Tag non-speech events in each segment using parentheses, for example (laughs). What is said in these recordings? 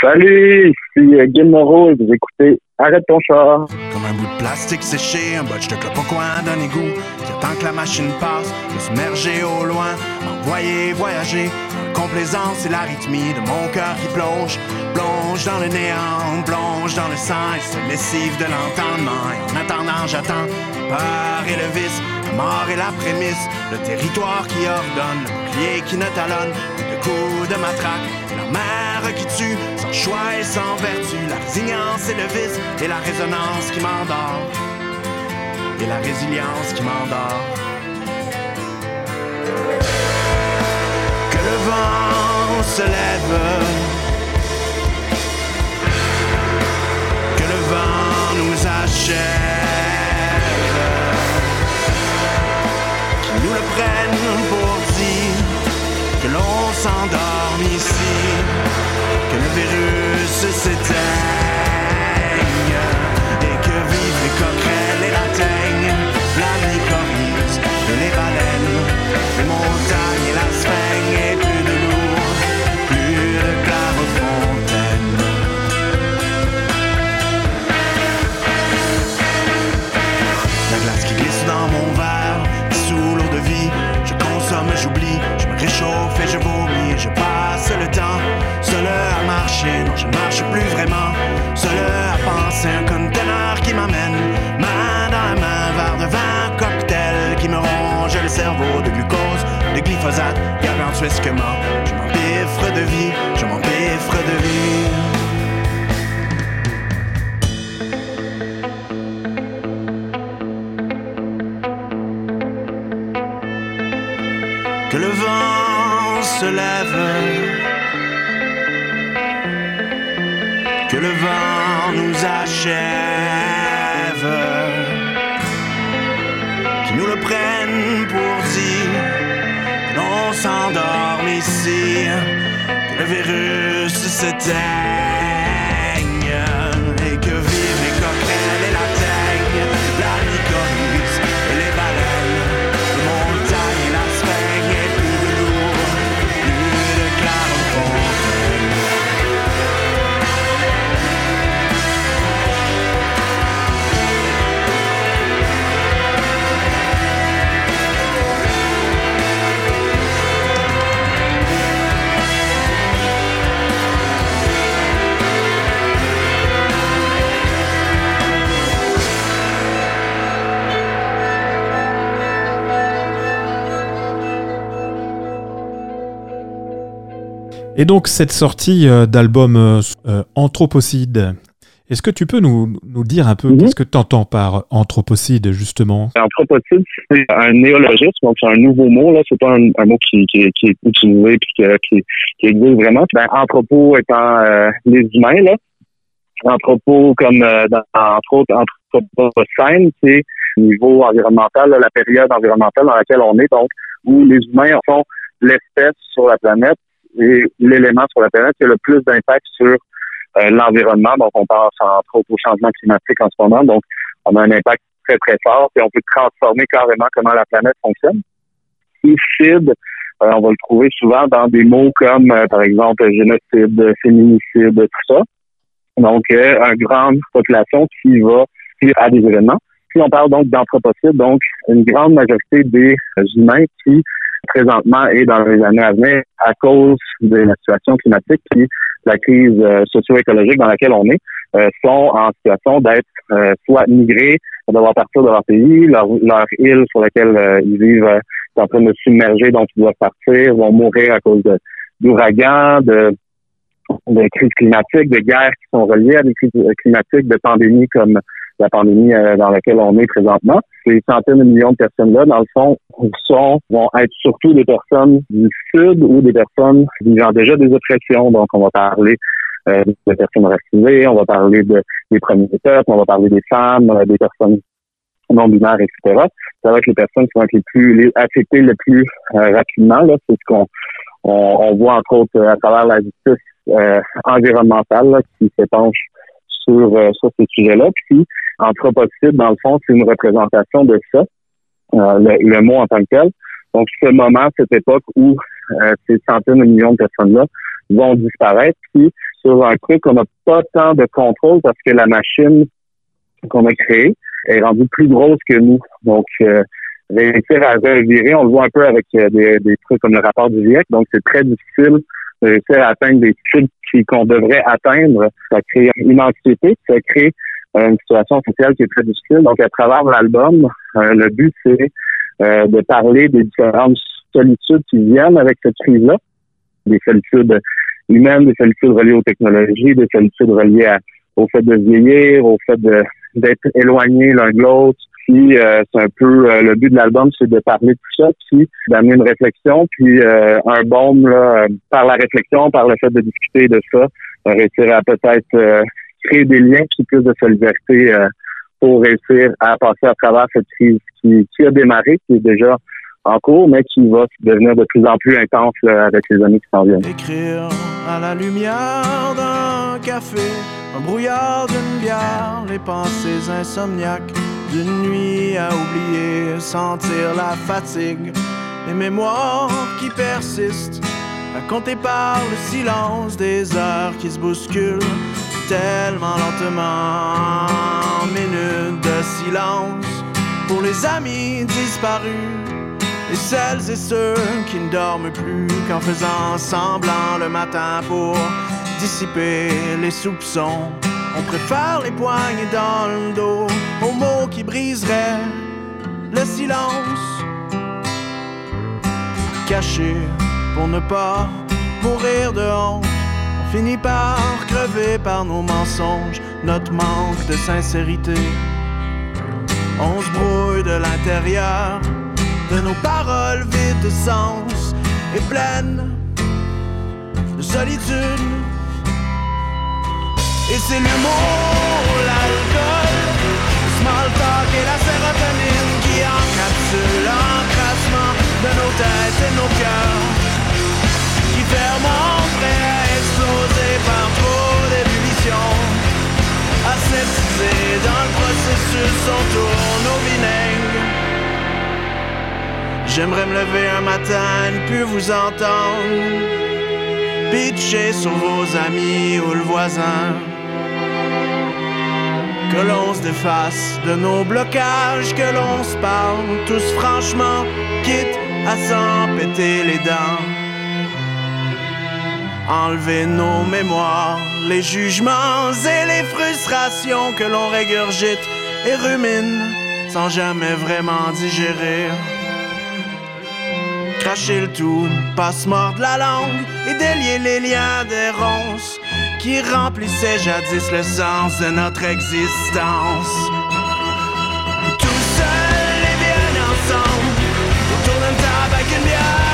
Salut, ici euh, et vous écoutez Arrête ton char. Comme un bout de plastique séché, un botch de clope au coin d'un égout qui attend que la machine passe, de se merger au loin, envoyer voyager. Complaisance et l'arythmie de mon cœur qui plonge, plonge dans le néant, plonge dans le sang et se lessive de l'entendement. Et en attendant, j'attends, par et le vice, la mort et la prémisse, le territoire qui ordonne, bouclier qui ne talonne, de coups de matraque, la mer qui tue, sans choix et sans vertu, la résignance et le vice et la résonance qui m'endort, et la résilience qui m'endort. Que le vent se lève, que le vent nous achève, s'endorme ici, que le virus s'éteigne et que vivent les coquerelles non je marche plus vraiment, seul à penser un conteneur qui m'amène, main dans la main, verre de vin, cocktail qui me ronge le cerveau de glucose, de glyphosate, gargantuesquement, je m'empiffre de vie, je m'empiffre de vie. que le vent se lève, le vent nous achève, qu'il nous le prenne pour dire l'on s'endorme ici, que le virus s'éteigne Et donc cette sortie euh, d'album euh, euh, Anthropocide, est-ce que tu peux nous, nous dire un peu Mhm. qu'est-ce que tu entends par Anthropocide justement? Anthropocide, c'est un néologisme, donc c'est un nouveau mot, là. C'est pas un, un mot qui, qui, qui est utilisé puis qui, qui, qui existe vraiment. Ben, anthropo étant euh, les humains, là. Anthropo comme euh, dans, entre autres anthropocène, c'est au niveau environnemental, là, la période environnementale dans laquelle on est, donc où les humains sont l'espèce sur la planète et l'élément sur la planète qui a le plus d'impact sur euh, l'environnement. Donc, on pense entre autres au changement climatique en ce moment. Donc, on a un impact très, très fort et on peut transformer carrément comment la planète fonctionne. Suicide, euh, on va le trouver souvent dans des mots comme, euh, par exemple, génocide, féminicide, tout ça. Donc, une grande population qui va à des événements. Puis on parle donc d'anthropocide, donc une grande majorité des humains qui présentement et dans les années à venir, à cause de la situation climatique puis la crise euh, socio-écologique dans laquelle on est, euh, sont en situation d'être euh, soit migrés, de devoir partir de leur pays, leur, leur île sur laquelle euh, ils vivent euh, est en train de submerger, donc ils doivent partir, vont mourir à cause de- d'ouragans, de, de crises climatiques, de guerres qui sont reliées à des crises euh, climatiques, de pandémies comme la pandémie euh, dans laquelle on est présentement. Ces centaines de millions de personnes-là, dans le fond, sont, vont être surtout des personnes du Sud ou des personnes vivant déjà des oppressions. Donc, on va parler euh, de personnes racisées, on va parler de, des premiers peuples, on va parler des femmes, euh, des personnes non binaires, etc. Ça va être les personnes qui vont être les plus les, affectées le plus euh, rapidement. Là, c'est ce qu'on on, on voit entre autres euh, à travers la justice environnementale là, qui s'épanche sur, euh, sur ces sujets-là. Puis anthropocide, dans le fond, c'est une représentation de ça, euh, le, le mot en tant que tel. Donc, ce moment, cette époque où euh, ces centaines de millions de personnes-là vont disparaître, puis sur un truc qu'on n'a pas tant de contrôle parce que la machine qu'on a créée est rendue plus grosse que nous. Donc, euh, réussir à revirer, on le voit un peu avec euh, des, des trucs comme le rapport du GIEC. Donc, c'est très difficile de réussir à atteindre des cibles qu'on devrait atteindre. Ça crée une anxiété, ça crée une situation sociale qui est très difficile. Donc, à travers l'album, le but, c'est de parler des différentes solitudes qui viennent avec cette crise-là, des solitudes humaines, des solitudes reliées aux technologies, des solitudes reliées au fait de vieillir, au fait d'être éloigné l'un de l'autre. Puis euh, c'est un peu euh, le but de l'album, c'est de parler de tout ça, puis d'amener une réflexion, puis euh, un baume là, par la réflexion, par le fait de discuter de ça, réussir à peut-être créer des liens qui plus de solidarité pour réussir à passer à travers cette crise qui, qui a démarré, qui est déjà en cours, mais qui va devenir de plus en plus intense avec les années qui s'en viennent. Écrire à la lumière d'un café, un brouillard d'une bière, les pensées insomniaques d'une nuit à oublier, sentir la fatigue, les mémoires qui persistent, racontées par le silence des heures qui se bousculent tellement lentement, minutes de silence pour les amis disparus et celles et ceux qui ne dorment plus qu'en faisant semblant le matin pour dissiper les soupçons. On préfère les poignées dans le dos aux mots qui briseraient le silence. Caché pour ne pas mourir de honte. Finit par crever par nos mensonges, notre manque de sincérité. On se brouille de l'intérieur de nos paroles vides de sens et pleines de solitude. Et c'est l'humour, l'alcool, le small talk et la sérotonine qui encapsulent l'encrassement de nos têtes et nos cœurs, qui ferment exploser par trop d'ébullition. Dans le processus, on tourne au vinaigre. J'aimerais me lever un matin et vous entendre. Pitcher sur vos amis ou le voisin. Que l'on se défasse de nos blocages, que l'on se parle tous franchement, quitte à s'en péter les dents. Enlever nos mémoires, les jugements et les frustrations que l'on régurgite et rumine sans jamais vraiment digérer cracher le tout, pas se mordre la langue et délier les liens des ronces qui remplissaient jadis le sens de notre existence. Tout seul et bien ensemble, autour d'un table avec une bière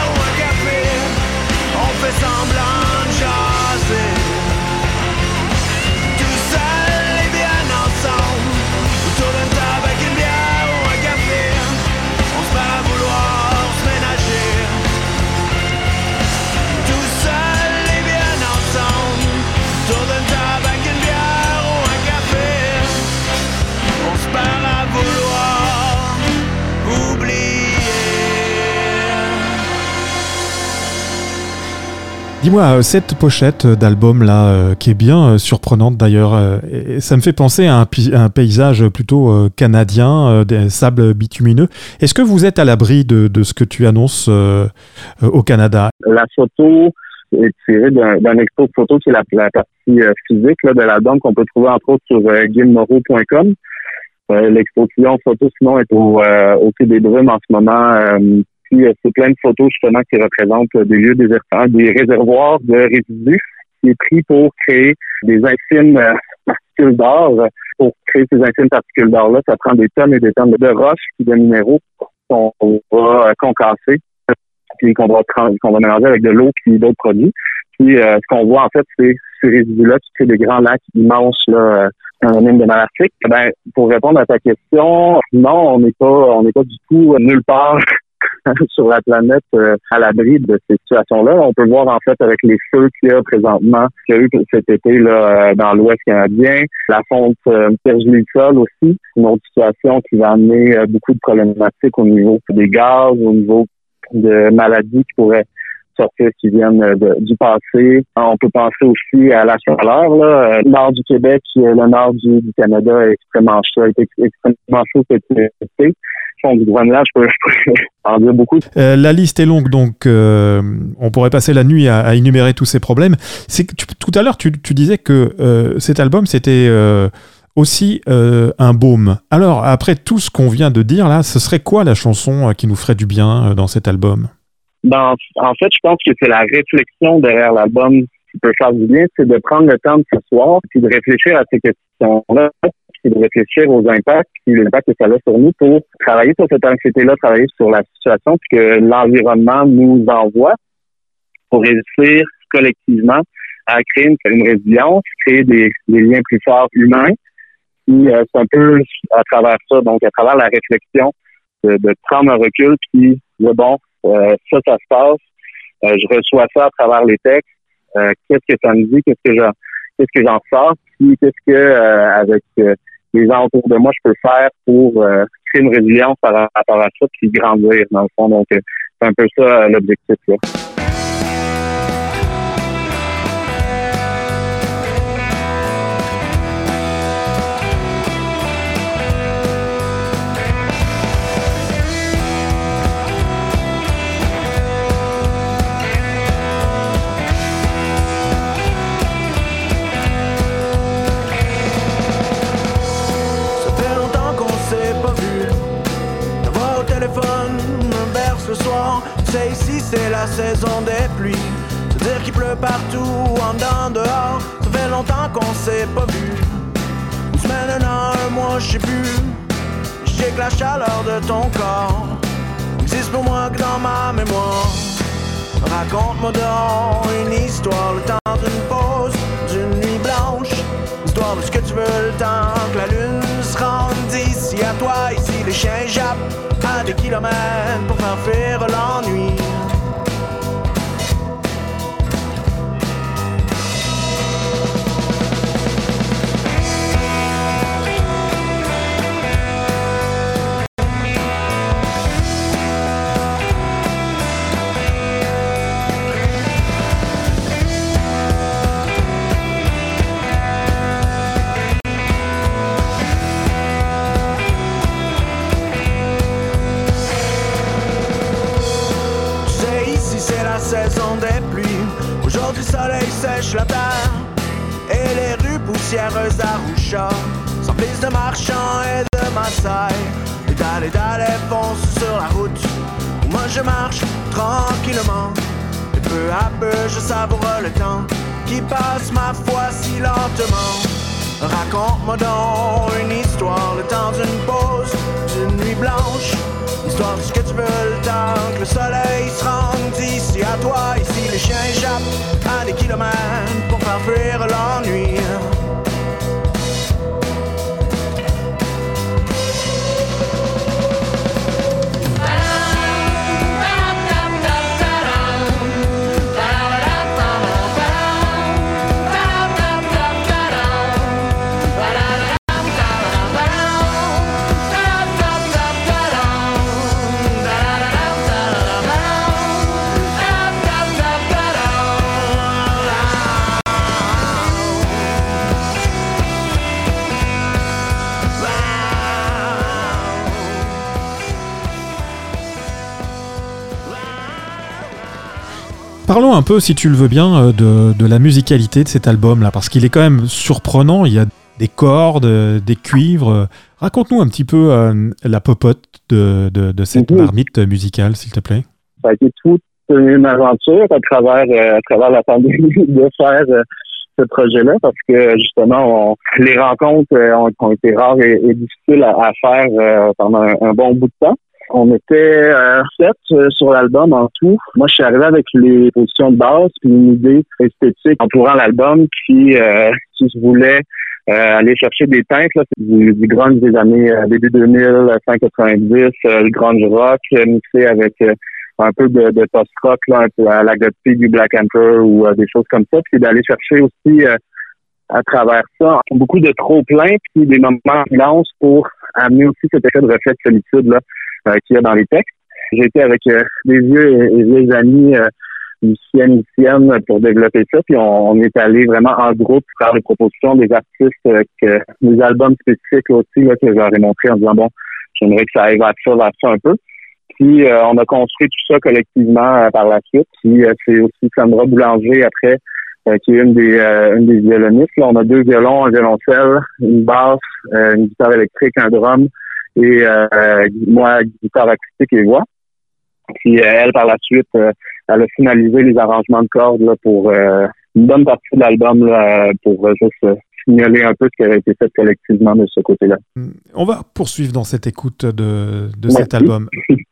Dis-moi, euh, cette pochette d'album là, euh, qui est bien euh, surprenante d'ailleurs, ça me fait penser à un, paysage plutôt canadien, des sables bitumineux. Est-ce que vous êtes à l'abri de, ce que tu annonces au Canada? La photo est tirée d'un expo photo qui est la, partie physique de l'album qu'on peut trouver entre autres sur guimmoreau.com. L'exposition photo sinon est au, au des Brumes en ce moment puis, euh, c'est plein de photos justement qui représentent euh, des lieux désertants, des réservoirs de résidus qui est pris pour créer des infimes euh, particules d'or. Pour créer ces infimes particules d'or-là, ça prend des tonnes et des tonnes de roches et de minéraux qu'on va concasser puis qu'on va, qu'on va mélanger avec de l'eau puis d'autres produits. Puis ce qu'on voit en fait, c'est ces résidus-là qui créent des grands lacs immenses là, anonyme de Malartic. Ben, pour répondre à ta question, non, on n'est pas on n'est pas du tout nulle part (laughs) sur la planète euh, à l'abri de ces situations-là. On peut voir en fait avec les feux qu'il y a présentement, qu'il y a eu cet été là, euh, dans l'Ouest canadien, la fonte euh, sol aussi, une autre situation qui va amener euh, beaucoup de problématiques au niveau des gaz, au niveau de maladies qui pourraient sortir qui viennent du passé. On peut penser aussi à la chaleur. Là. Le nord du Québec, le nord du, Canada est extrêmement chaud, est extrêmement chaud cet été du Groenland, je peux, en dire beaucoup. la liste est longue, donc on pourrait passer la nuit à, énumérer tous ces problèmes. C'est que tout à l'heure, tu, tu, disais que cet album, c'était aussi euh, un baume. Alors, après tout ce qu'on vient de dire là, ce serait quoi la chanson euh, qui nous ferait du bien euh, dans cet album? Ben, en fait, je pense que c'est la réflexion derrière l'album qui peut faire du bien, c'est de prendre le temps de s'asseoir puis de réfléchir à ces questions-là, puis de réfléchir aux impacts, puis l'impact que ça a sur nous pour travailler sur cette anxiété-là, travailler sur la situation que l'environnement nous envoie pour réussir collectivement à créer une, résilience, créer des liens plus forts humains, euh, c'est un peu à travers ça, donc à travers la réflexion, de, prendre un recul, puis bon, euh, ça, ça se passe. Euh, je reçois ça à travers les textes. qu'est-ce que ça me dit? Qu'est-ce que j'en qu'est-ce que j'en sors? Puis qu'est-ce que avec les gens autour de moi, je peux faire pour créer une résilience par rapport à ça, puis grandir dans le fond. Donc, c'est un peu ça l'objectif. là. C'est la saison des pluies. Se dire qu'il pleut partout, en dedans, dehors. Ça fait longtemps qu'on s'est pas vu. Une semaine, un an, un mois, je sais plus. J'ai que la chaleur de ton corps existe pour moi que dans ma mémoire. Raconte-moi donc une histoire, le temps d'une pause, d'une nuit blanche. Histoire de ce que tu veux, le temps que la lune se rende? D'ici à toi. Ici, les chiens jappent à des kilomètres pour faire fuir l'ennui. La terre et les rues poussiéreuses d'Arusha s'emplissent de marchands et de Maasai. Et d'aller d'aller fonce sur la route moi je marche tranquillement. Et peu à peu je savoure le temps qui passe ma foi si lentement. Raconte-moi donc une histoire, le temps d'une pause, d'une nuit blanche. Histoire ce que tu veux, le que le soleil se rende ici à toi. Ici les chiens échappent à des kilomètres pour faire fuir l'ennui. Parlons un peu, si tu le veux bien, euh, de, la musicalité de cet album-là, parce qu'il est quand même surprenant. Il y a des cordes, des cuivres. Raconte-nous un petit peu euh, la popote de, cette mhm. marmite musicale, s'il te plaît. Ça a été toute une aventure à travers, euh, à travers la pandémie (laughs) de faire ce projet-là, parce que justement, les rencontres ont, été rares et, difficiles à, faire pendant un, bon bout de temps. On était euh, sept euh, sur l'album en tout. Moi, je suis arrivé avec les positions de base puis une idée esthétique entourant l'album qui, euh, qui se voulait euh, aller chercher des teintes là, du, du grunge des années début 2000, fin 90, le grunge rock mixé avec un peu de, de post-rock un peu à la gothique du Black Emperor ou des choses comme ça, puis d'aller chercher aussi à travers ça beaucoup de trop plein puis des moments de pour amener aussi cet effet de reflet de solitude là euh, qu'il y a dans les textes. J'ai été avec euh, des vieux et, amis euh, musiciennes, musiciennes pour développer ça. Puis on, est allé vraiment en groupe faire des propositions des artistes, euh, que des albums spécifiques aussi là, que j'aurais montré en disant bon, j'aimerais que ça aille vers ça, vers ça un peu. Puis euh, on a construit tout ça collectivement euh, par la suite. Puis c'est aussi Sandra Boulanger après qui est une des une des violonistes. Là, on a deux violons, un violoncelle, une basse, une guitare électrique, un drum et moi guitare acoustique et voix. Puis elle par la suite elle a finalisé les arrangements de cordes là, pour euh, une bonne partie de l'album pour juste euh, signaler un peu ce qui avait été fait collectivement de ce côté-là. On va poursuivre dans cette écoute de, de cet album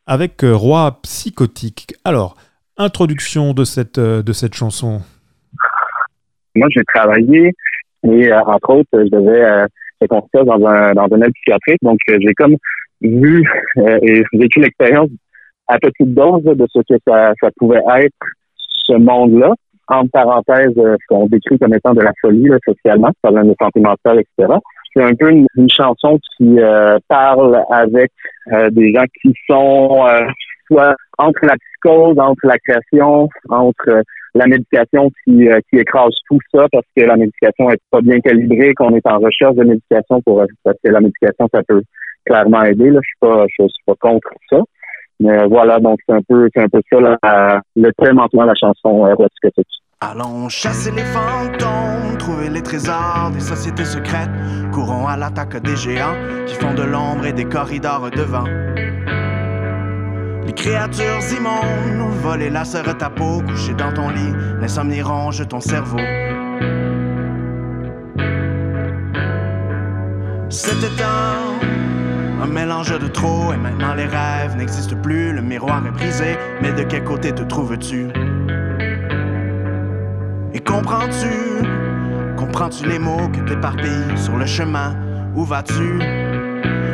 avec euh, Roi Psychotique. Alors, introduction de cette, de cette chanson. Moi, j'ai travaillé et entre autres, je devais être construire dans un dans un aide psychiatrique. Donc, j'ai comme vu et vécu l'expérience à petite dose de ce que ça, ça pouvait être ce monde-là. En parenthèse, euh, ce qu'on décrit comme étant de la folie là, socialement, parlant de santé mentale, etc. C'est un peu une, chanson qui euh, parle avec euh, des gens qui sont soit entre la psychose, entre la création, entre la médication qui, qui écrase tout ça parce que la médication est pas bien calibrée, qu'on est en recherche de médication pour parce que la médication ça peut clairement aider. Là. Je suis pas suis pas contre ça. Mais voilà, donc c'est un peu, c'est un peu ça là, le thème en la chanson euh, Allons chasser les fantômes, trouver les trésors des sociétés secrètes. Courons à l'attaque des géants qui font de l'ombre et des corridors devant. Les créatures immondes nous voler la sœur ta peau, couché dans ton lit. L'insomnie ronge ton cerveau. C'était un un mélange de trop et maintenant les rêves n'existent plus, le miroir est brisé, mais de quel côté te trouves-tu? Et comprends-tu, comprends-tu les mots que t'éparpilles sur le chemin? Où vas-tu?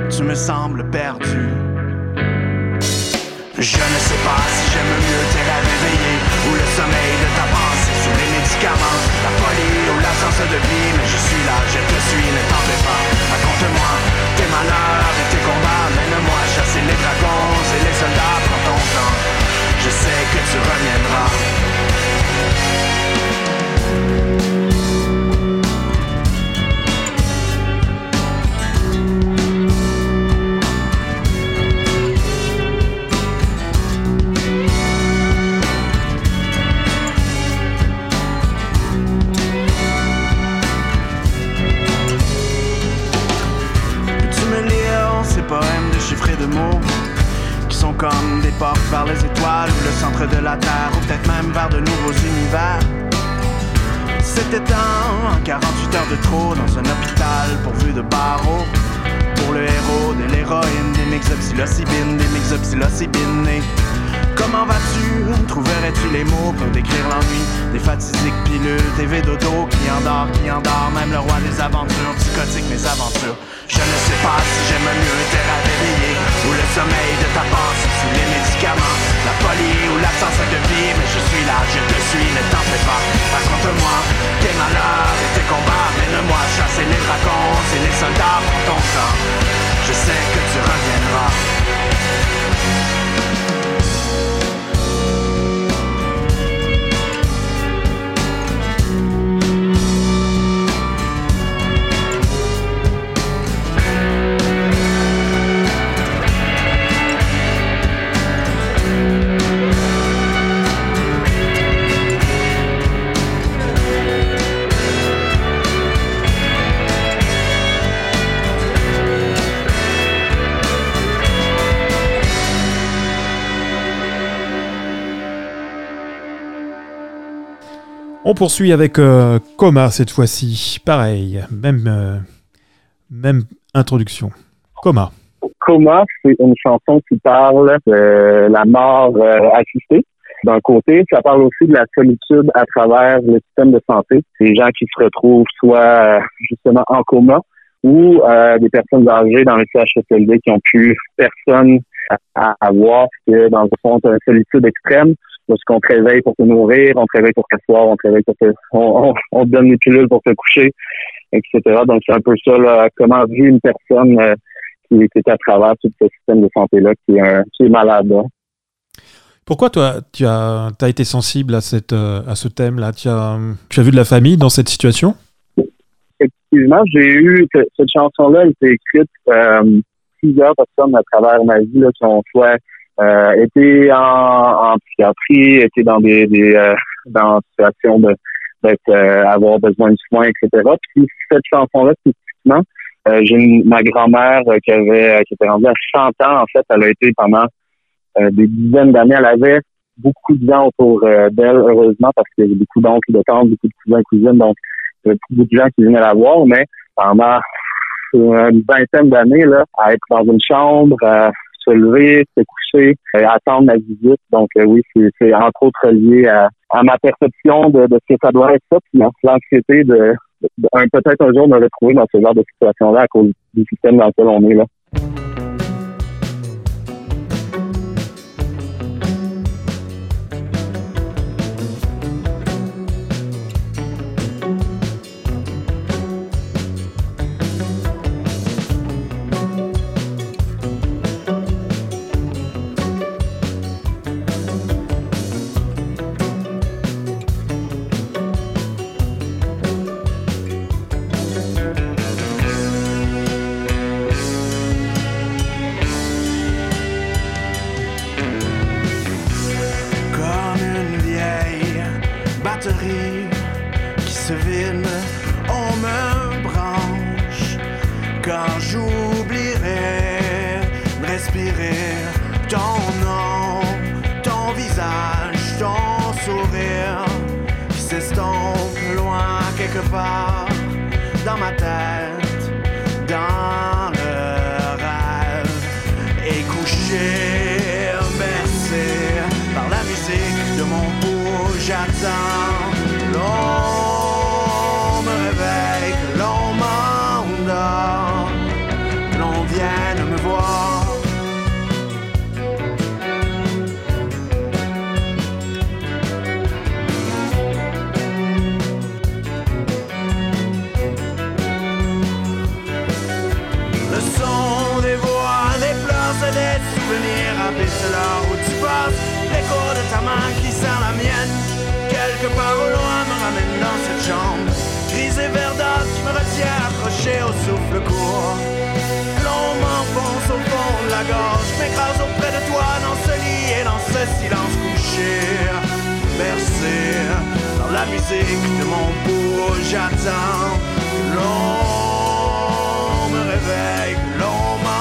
Tu me sembles perdu. Je ne sais pas si j'aime mieux tes rêves éveillés ou le sommeil de ta pensée sous les médicaments, la folie ou l'absence de vie, mais je suis là, Trouverais-tu les mots pour décrire l'ennui. Des fatidiques pilules, des dodo qui endort, qui endort Même le roi des aventures, psychotique mes aventures. Je ne sais pas si j'aime mieux tes rêves Ou le sommeil de ta pensée sous les médicaments. La folie ou l'absence de vie Mais je suis là, je te suis, ne t'en fais pas. Raconte-moi tes malheurs et tes combats. Mène-moi chasser les dragons et les soldats pour ton sang. Je sais que tu reviendras On poursuit avec euh, Coma cette fois-ci. Pareil, même, euh, même introduction. Coma. Coma, c'est une chanson qui parle de la mort euh, assistée. D'un côté, ça parle aussi de la solitude à travers le système de santé. Des gens qui se retrouvent soit justement en coma ou des personnes âgées dans le CHSLD qui ont plus personne à, avoir, que dans le fond, une solitude extrême parce qu'on te réveille pour te nourrir, on te réveille pour t'asseoir, on te réveille pour te, on, on, te donne des pilules pour te coucher, etc. Donc, c'est un peu ça, là, comment vit une personne euh, qui, est à travers tout ce système de santé-là, qui, est qui est malade. Pourquoi toi, tu as, as été sensible à, cette, à ce thème-là? Tu as, tu as vu de la famille dans cette situation? Effectivement, j'ai eu cette chanson-là, elle été écrite euh, plusieurs personnes à travers ma vie là, qui ont soit euh, été en, en, psychiatrie, été dans des, des euh, dans situation de d'être euh, avoir besoin de soins, etc. Puis cette chanson-là, spécifiquement, euh, j'ai ma grand-mère qui avait qui était rendue à 100 ans, en fait, elle a été pendant des dizaines d'années, elle avait beaucoup de gens autour d'elle, heureusement, parce qu'il y avait beaucoup d'oncles, de tantes, beaucoup de cousins, cousines, donc il y avait beaucoup de gens qui venaient la voir, mais pendant une vingtaine d'années, là, à être dans une chambre, à se lever, se coucher, à attendre la visite. Donc oui, c'est entre autres lié à, ma perception de, de, ce que ça doit être ça, puis l'anxiété de, de, peut-être un jour me retrouver dans ce genre de situation-là à cause du système dans lequel on est là. Au souffle court. L'on m'enfonce au fond de la gorge, m'écrase auprès de toi dans ce lit et dans ce silence couché. Bercé dans la musique de mon bourreau, j'attends. L'on me réveille, l'on m'endort,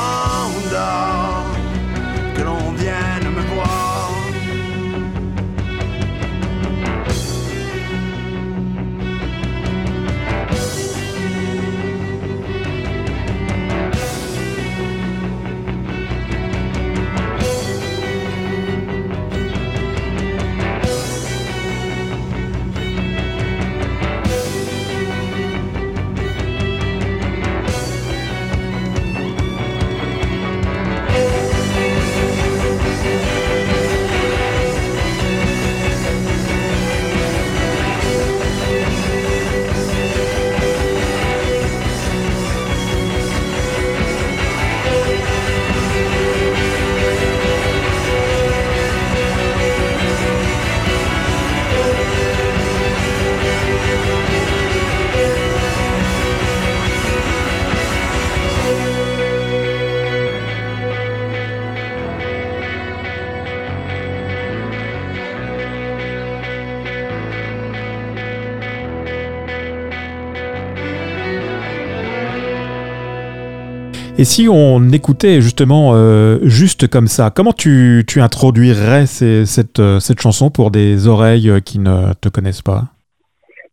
Et si on écoutait justement euh, juste comme ça, comment tu, tu introduirais cette, euh, cette chanson pour des oreilles euh, qui ne te connaissent pas?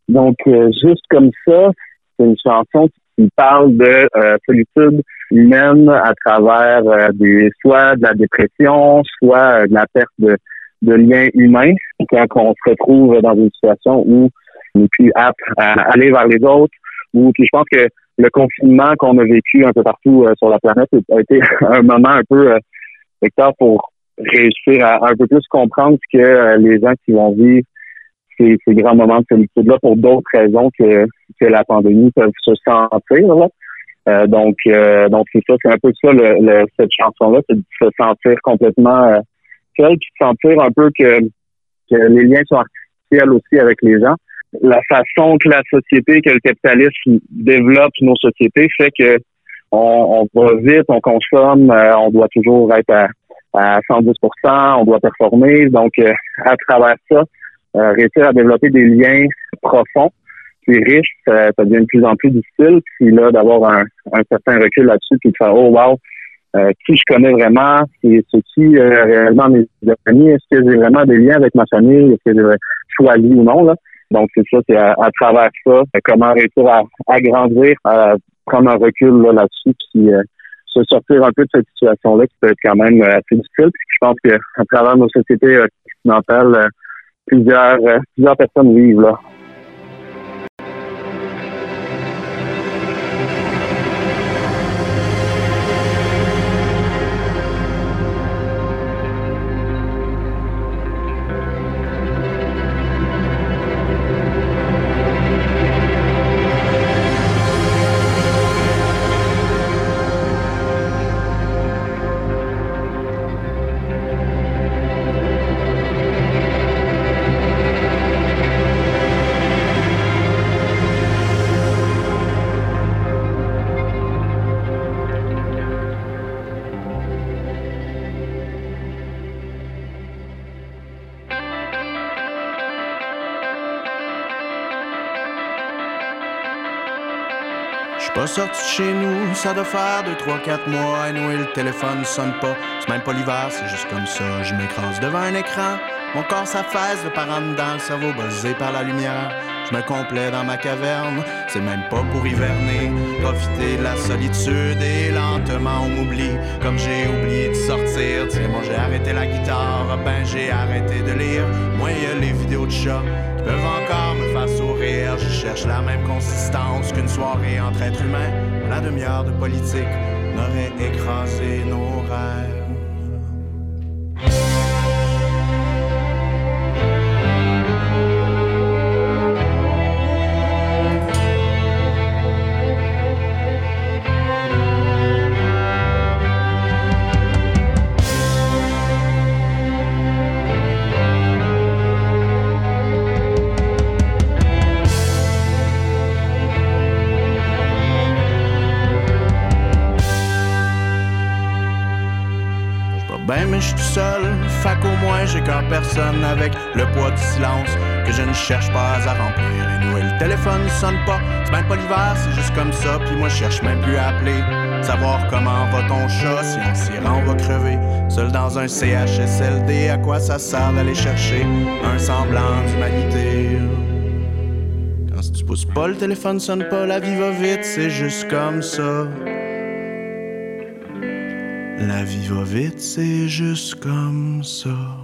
Donc, juste comme ça, c'est une chanson qui parle de solitude humaine à travers des soit de la dépression, soit de la perte de, de liens humains, quand on se retrouve dans une situation où on n'est plus apte à aller vers les autres, ou je pense que le confinement qu'on a vécu un peu partout euh, sur la planète a été (laughs) un moment un peu euh, vecteur pour réussir à, un peu plus comprendre ce que euh, les gens qui vont vivre ces, ces grands moments de solitude-là pour d'autres raisons que, que la pandémie peuvent se sentir. Là. donc, donc c'est ça, c'est un peu ça le, cette chanson-là, c'est de se sentir complètement virtuel, puis sentir un peu que, que les liens sont artificiels aussi avec les gens. La façon que la société, que le capitalisme développe nos sociétés fait que on, on va vite, on consomme, euh, on doit toujours être à, à 110% on doit performer. Donc, euh, à travers ça, euh, réussir à développer des liens profonds, puis riches, ça, devient de plus en plus difficile. Puis là, d'avoir un, un, certain recul là-dessus, puis de faire, oh wow, qui je connais vraiment, c'est qui réellement mes amis, est-ce que j'ai vraiment des liens avec ma famille, est-ce que j'ai choisi ou non, là? Donc, c'est ça, c'est à, travers ça, comment réussir à, à grandir, à prendre un recul là, là-dessus, puis euh, se sortir un peu de cette situation-là qui peut être quand même euh, assez difficile. Puis je pense qu'à travers nos sociétés euh, occidentales, plusieurs, plusieurs personnes vivent là. Pas sorti chez nous, ça doit faire 2, 3, 4 mois. Et nous, le téléphone sonne pas. C'est même pas l'hiver, c'est juste comme ça. Je m'écrase devant un écran. Mon corps s'affaisse de par en dedans, le cerveau buzzé par la lumière. Je me complais dans ma caverne, c'est même pas pour hiverner. Profiter de la solitude et lentement on m'oublie. Comme j'ai oublié de sortir, tiens, moi j'ai arrêté la guitare, ben j'ai arrêté de lire. Moi, y a les vidéos de chats cherche la même consistance qu'une soirée entre êtres humains. La demi-heure de politique n'aurait écrasé nos rêves. J'ai qu'un personne avec le poids du silence que je ne cherche pas à remplir. Et nous, le téléphone sonne pas, c'est même pas l'hiver, c'est juste comme ça. Puis moi, je cherche même plus à appeler. Savoir comment va ton chat, si on s'y rend, on va crever. Seul dans un CHSLD, à quoi ça sert d'aller chercher un semblant d'humanité? Quand si tu pousses pas, le téléphone sonne pas, la vie va vite, c'est juste comme ça. La vie va vite, c'est juste comme ça.